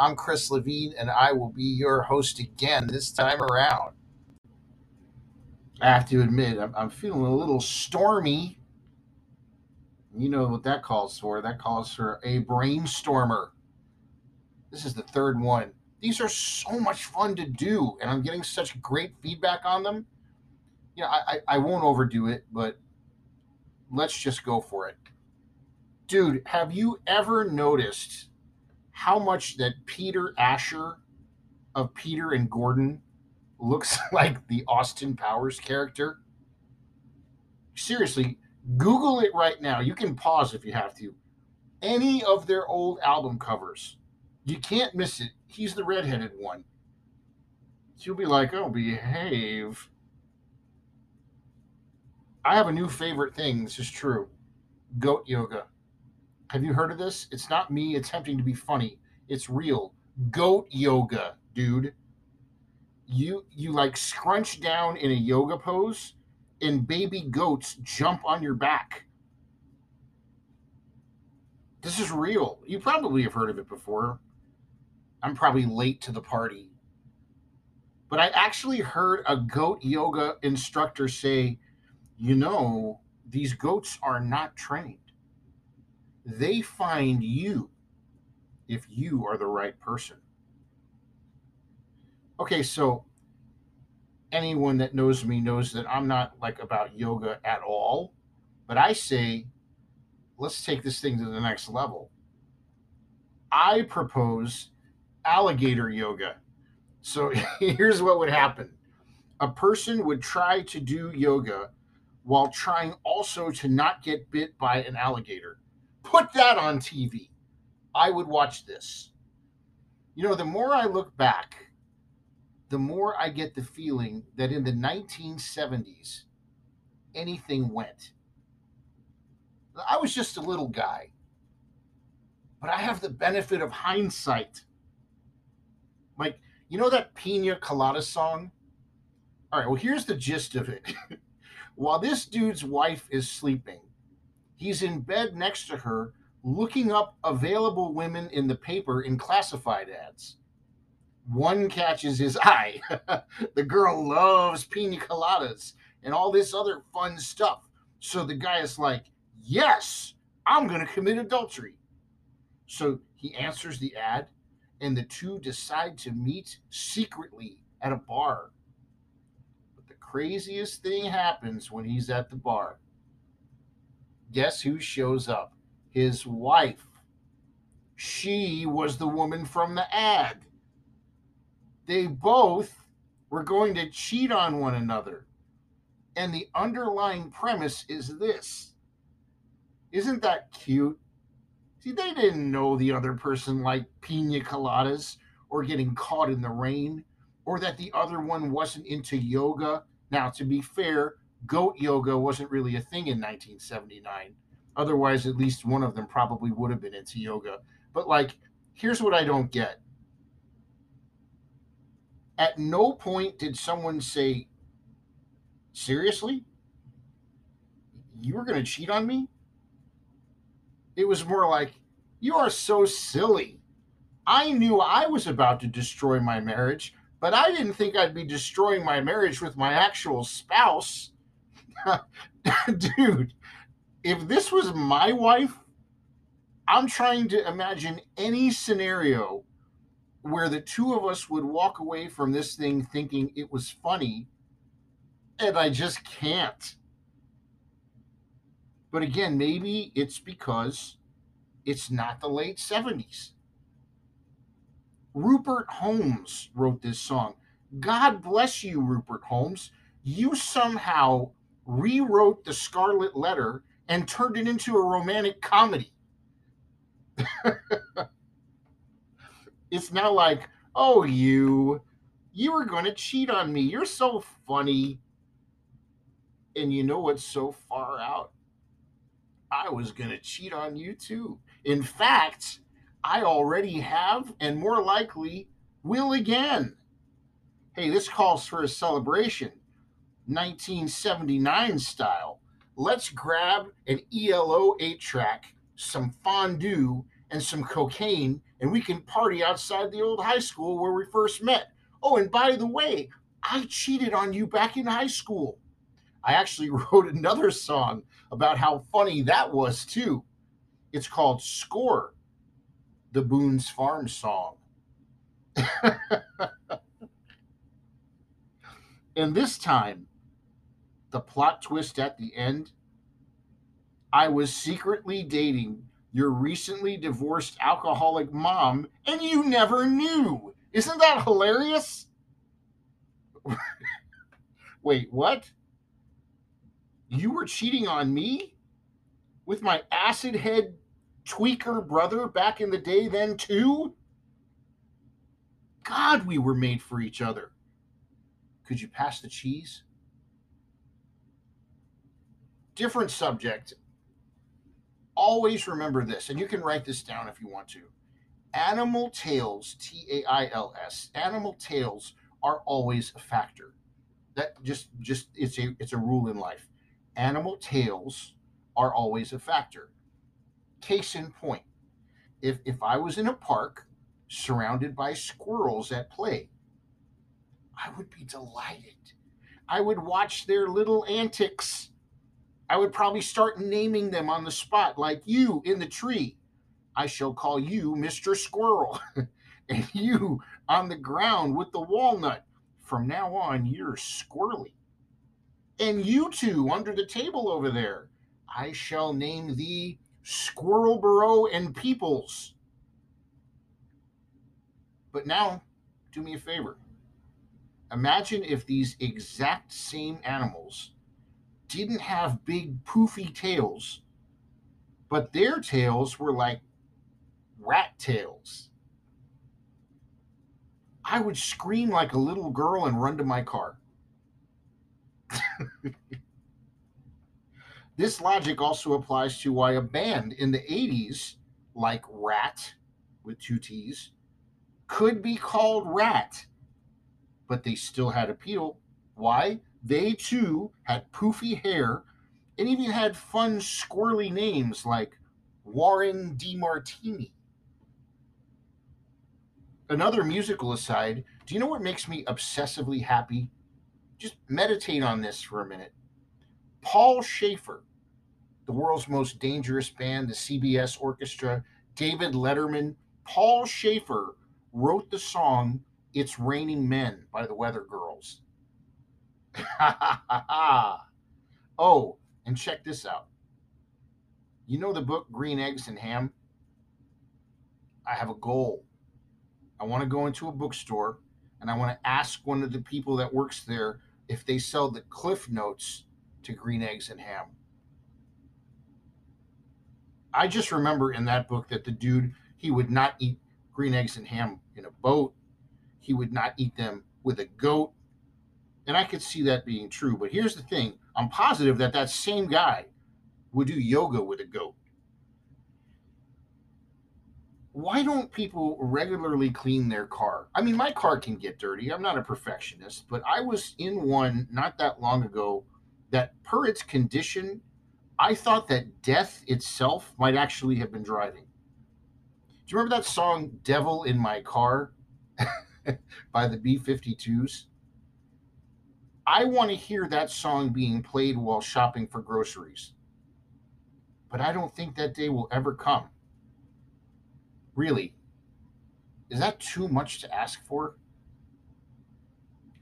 I'm Chris Levine, and I will be your host again this time around. I have to admit, I'm, I'm feeling a little stormy. You know what that calls for? That calls for a brainstormer. This is the third one. These are so much fun to do, and I'm getting such great feedback on them. You know, I, I, I won't overdo it, but let's just go for it. Dude, have you ever noticed how much that Peter Asher of Peter and Gordon looks like the Austin Powers character? Seriously, Google it right now. You can pause if you have to. Any of their old album covers. You can't miss it. He's the redheaded one. You'll be like, oh, behave. I have a new favorite thing. This is true. Goat yoga. Have you heard of this? It's not me attempting to be funny. It's real. Goat yoga, dude. You you like scrunch down in a yoga pose and baby goats jump on your back. This is real. You probably have heard of it before. I'm probably late to the party. But I actually heard a goat yoga instructor say you know, these goats are not trained. They find you if you are the right person. Okay, so anyone that knows me knows that I'm not like about yoga at all, but I say, let's take this thing to the next level. I propose alligator yoga. So here's what would happen a person would try to do yoga while trying also to not get bit by an alligator. Put that on TV. I would watch this. You know, the more I look back, the more I get the feeling that in the 1970s, anything went. I was just a little guy, but I have the benefit of hindsight. Like, you know that Pina Colada song? All right, well, here's the gist of it. While this dude's wife is sleeping, he's in bed next to her looking up available women in the paper in classified ads. One catches his eye. the girl loves pina coladas and all this other fun stuff. So the guy is like, Yes, I'm going to commit adultery. So he answers the ad, and the two decide to meet secretly at a bar But the craziest thing happens when he's at the bar. Guess who shows up? His wife. She was the woman from the ad. They both were going to cheat on one another. And the underlying premise is this Isn't that cute? See, they didn't know the other person liked pina coladas or getting caught in the rain, or that the other one wasn't into yoga now, to be fair, goat yoga wasn't really a thing in 1979. Otherwise, at least one of them probably would have been into yoga. But, like, here's what I don't get. At no point did someone say, Seriously? You were going to cheat on me? It was more like, You are so silly. I knew I was about to destroy my marriage but I didn't think I'd be destroying my marriage with my actual spouse. Dude, if this was my wife, I'm trying to imagine any scenario where the two of us would walk away from this thing thinking it was funny, and I just can't. But again, maybe it's because it's not the late 70s. Rupert Holmes wrote this song. God bless you, Rupert Holmes. You somehow rewrote the Scarlet Letter and turned it into a romantic comedy. it's now like, Oh, you. You were going to cheat on me. You're so funny. And you know what's so far out? I was going to cheat on you too. In fact, I already have and more likely will again. Hey, this calls for a celebration. 1979 style. Let's grab an ELO 8 track, some fondue, and some cocaine, and we can party outside the old high school where we first met. Oh, and by the way, I cheated on you back in high school. I actually wrote another song about how funny that was, too. It's called Score, the Boone's Farm song. and this time, the plot twist at the end, I was secretly dating your recently divorced alcoholic mom and you never knew. Isn't that hilarious? Wait, what? You were cheating on me with my acid head tweaker brother back in the day, then, too? God, we were made for each other. Could you pass the cheese? Different subject. Always remember this, and you can write this down if you want to. Animal tails, T A I L S, animal tails are always a factor. That just just it's a it's a rule in life. Animal tails are always a factor. Case in point, if if I was in a park surrounded by squirrels at play, I would be delighted. I would watch their little antics. I would probably start naming them on the spot, like you in the tree. I shall call you Mr. Squirrel. and you on the ground with the walnut. From now on, you're squirrely. And you two under the table over there. I shall name thee Squirrelboro and Peoples. But now, do me a favor. Imagine if these exact same animals didn't have big poofy tails, but their tails were like rat tails. I would scream like a little girl and run to my car. this logic also applies to why a band in the 80s, like Ratt with two T's, could be called Ratt, but they still had appeal. Why? They too had poofy hair and even had fun, squirrely names like Warren DeMartini. Another musical aside, do you know what makes me obsessively happy? Just meditate on this for a minute. Paul Shaffer, the world's most dangerous band, the CBS Orchestra, David Letterman, Paul Shaffer wrote the song It's Raining Men by the Weather Girls. oh, and check this out. You know the book Green Eggs and Ham? I have a goal. I want to go into a bookstore and I want to ask one of the people that works there if they sell the cliff notes to green eggs and ham. I just remember in that book that the dude he would not eat green eggs and ham in a boat. He would not eat them with a goat. And I could see that being true. But here's the thing I'm positive that that same guy would do yoga with a goat. Why don't people regularly clean their car? I mean, my car can get dirty. I'm not a perfectionist, but I was in one not that long ago that, per its condition, I thought that death itself might actually have been driving. Do you remember that song Devil in My Car by the B 52s? I want to hear that song being played while shopping for groceries. But I don't think that day will ever come. Really? Is that too much to ask for?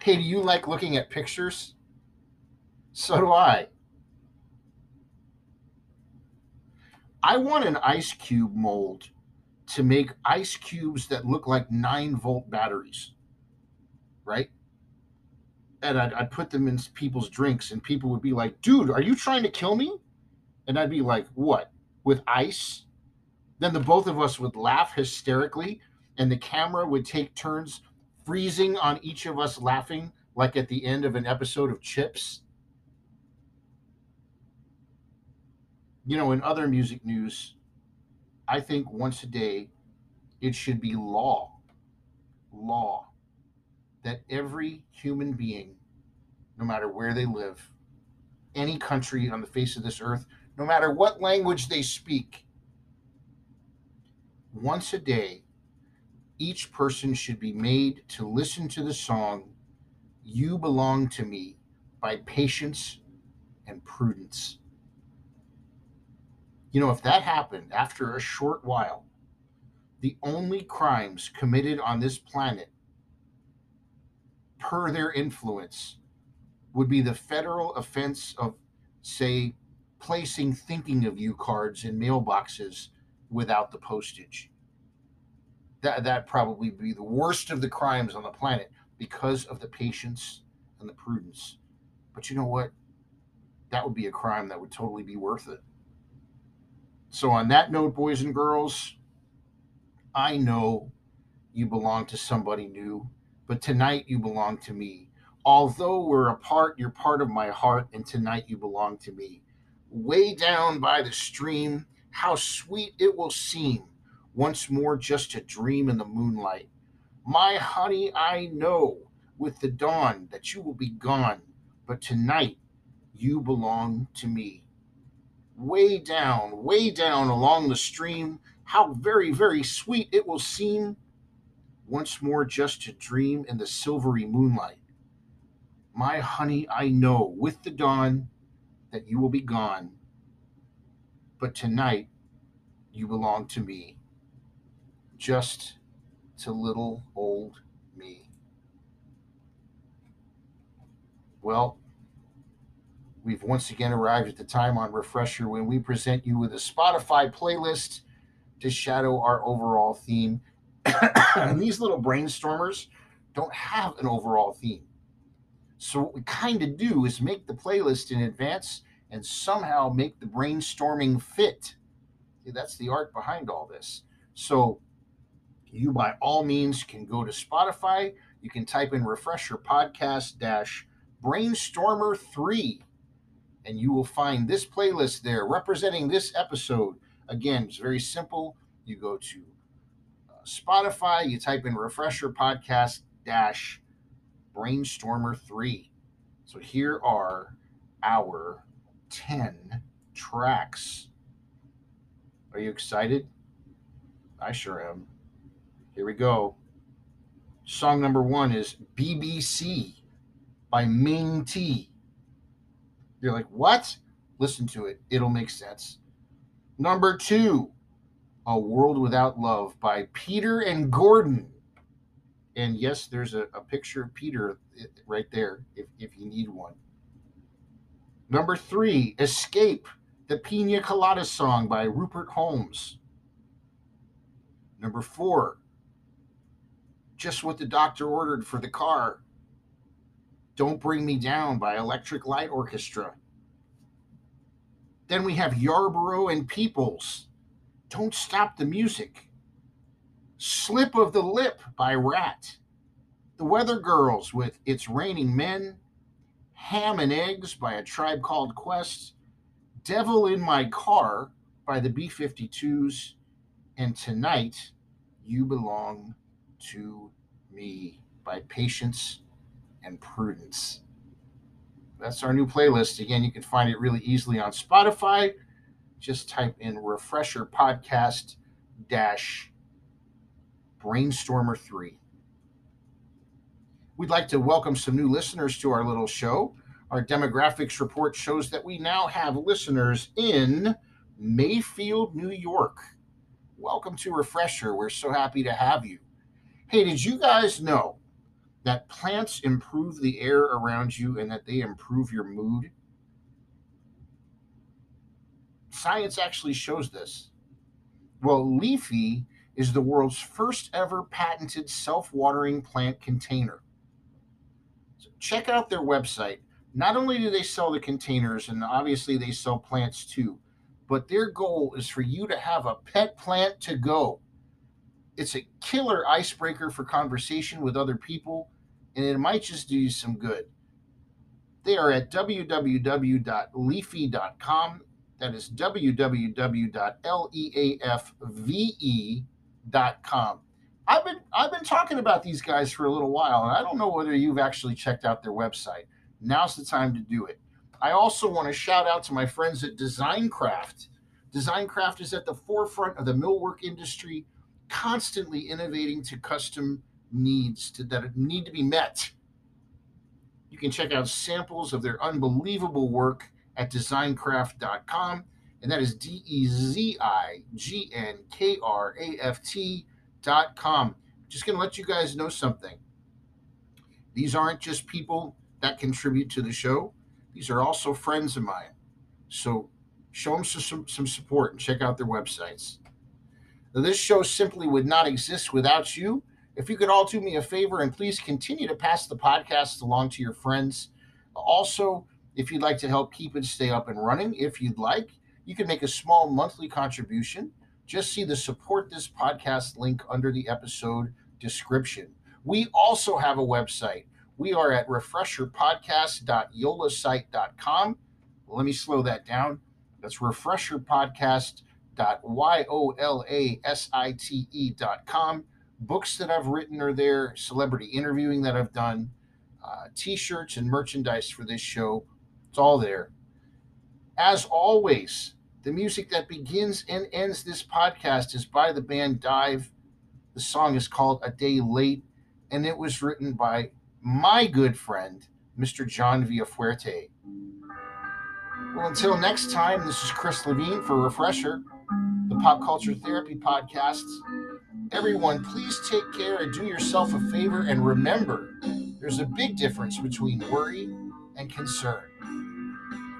Hey, do you like looking at pictures? So do I. I want an ice cube mold to make ice cubes that look like nine volt batteries, right? And I'd, I'd put them in people's drinks, and people would be like, "Dude, are you trying to kill me?" And I'd be like, "What? With ice?" Then the both of us would laugh hysterically, and the camera would take turns freezing on each of us laughing, like at the end of an episode of Chips. You know, in other music news, I think once a day it should be law, law, that every human being, no matter where they live, any country on the face of this earth, no matter what language they speak, once a day, each person should be made to listen to the song, You Belong to Me, by Patience and Prudence. You know, if that happened after a short while, the only crimes committed on this planet, per their influence, would be the federal offense of, say, placing thinking of you cards in mailboxes without the postage. That that probably be the worst of the crimes on the planet because of the patience and the prudence. But you know what? That would be a crime that would totally be worth it. So on that note, boys and girls, I know you belong to somebody new, but tonight you belong to me. Although we're apart, you're part of my heart, and tonight you belong to me. Way down by the stream, how sweet it will seem once more just to dream in the moonlight. My honey, I know with the dawn that you will be gone, but tonight you belong to me. Way down, way down along the stream, how very, very sweet it will seem once more just to dream in the silvery moonlight. My honey, I know with the dawn that you will be gone, but tonight you belong to me, just to little old me. Well, we've once again arrived at the time on Refresher when we present you with a Spotify playlist to shadow our overall theme. and these little brainstormers don't have an overall theme. So, what we kind of do is make the playlist in advance and somehow make the brainstorming fit that's the art behind all this. So you by all means can go to Spotify. You can type in refresher podcast dash brainstormer three, and you will find this playlist there representing this episode. Again, it's very simple. You go to Spotify, you type in refresher podcast dash brainstormer three. So here are our 10 tracks are you excited? I sure am. Here we go. Song number one is BBC by Ming Tea. You're like, what? Listen to it, it'll make sense. Number two, A World Without Love by Peter and Gordon. And yes, there's a, a picture of Peter eh, right there if, if you need one. Number three, Escape the Pina Colada Song by Rupert Holmes. Number four, Just What the Doctor Ordered for the Car. Don't Bring Me Down by Electric Light Orchestra. Then we have Yarbrough and Peoples. Don't Stop the Music. Slip of the Lip by Ratt, The Weather Girls with It's Raining Men. Ham and Eggs by A Tribe Called Quest. Devil in My Car by the B 52s. And Tonight, You Belong to Me by Patience and Prudence. That's our new playlist. Again, you can find it really easily on Spotify. Just type in Refresher Podcast dash Brainstormer 3. We'd like to welcome some new listeners to our little show. Our demographics report shows that we now have listeners in Mayfield, New York. Welcome to Refresher. We're so happy to have you. Hey, did you guys know that plants improve the air around you and that they improve your mood? Science actually shows this. Well, Leafy is the world's first ever patented self watering plant container. So check out their website not only do they sell the containers, and obviously they sell plants too, but their goal is for you to have a pet plant to go. It's a killer icebreaker for conversation with other people, and it might just do you some good. They are at www.leafve.com. That is www.leafve.com. I've been I've been talking about these guys for a little while, and I don't know whether you've actually checked out their website. Now's the time to do it. I also want to shout out to my friends at Dezignkraft. Dezignkraft is at the forefront of the millwork industry, constantly innovating to custom needs to, that need to be met. You can check out samples of their unbelievable work at dezignkraft.com, and that is D E Z I G N K R A F T.com. Just going to let you guys know something. These aren't just people that contribute to the show, these are also friends of mine. So show them some, some support and check out their websites. Now, this show simply would not exist without you. If you could all do me a favor and please continue to pass the podcast along to your friends. Also, if you'd like to help keep it stay up and running, if you'd like, you can make a small monthly contribution. Just see the support this podcast link under the episode description. We also have a website. We are at refresherpodcast.yolasite.com. Let me slow that down. That's refresherpodcast.yolasite.com. Books that I've written are there, celebrity interviewing that I've done, uh, t shirts and merchandise for this show. It's all there. As always, the music that begins and ends this podcast is by the band Dive. The song is called A Day Late, and it was written by my good friend, Mr. John Villafuerte. Well, until next time, this is Chris Levine for Refresher, the Pop Culture Therapy Podcast. Everyone, please take care and do yourself a favor and remember there's a big difference between worry and concern.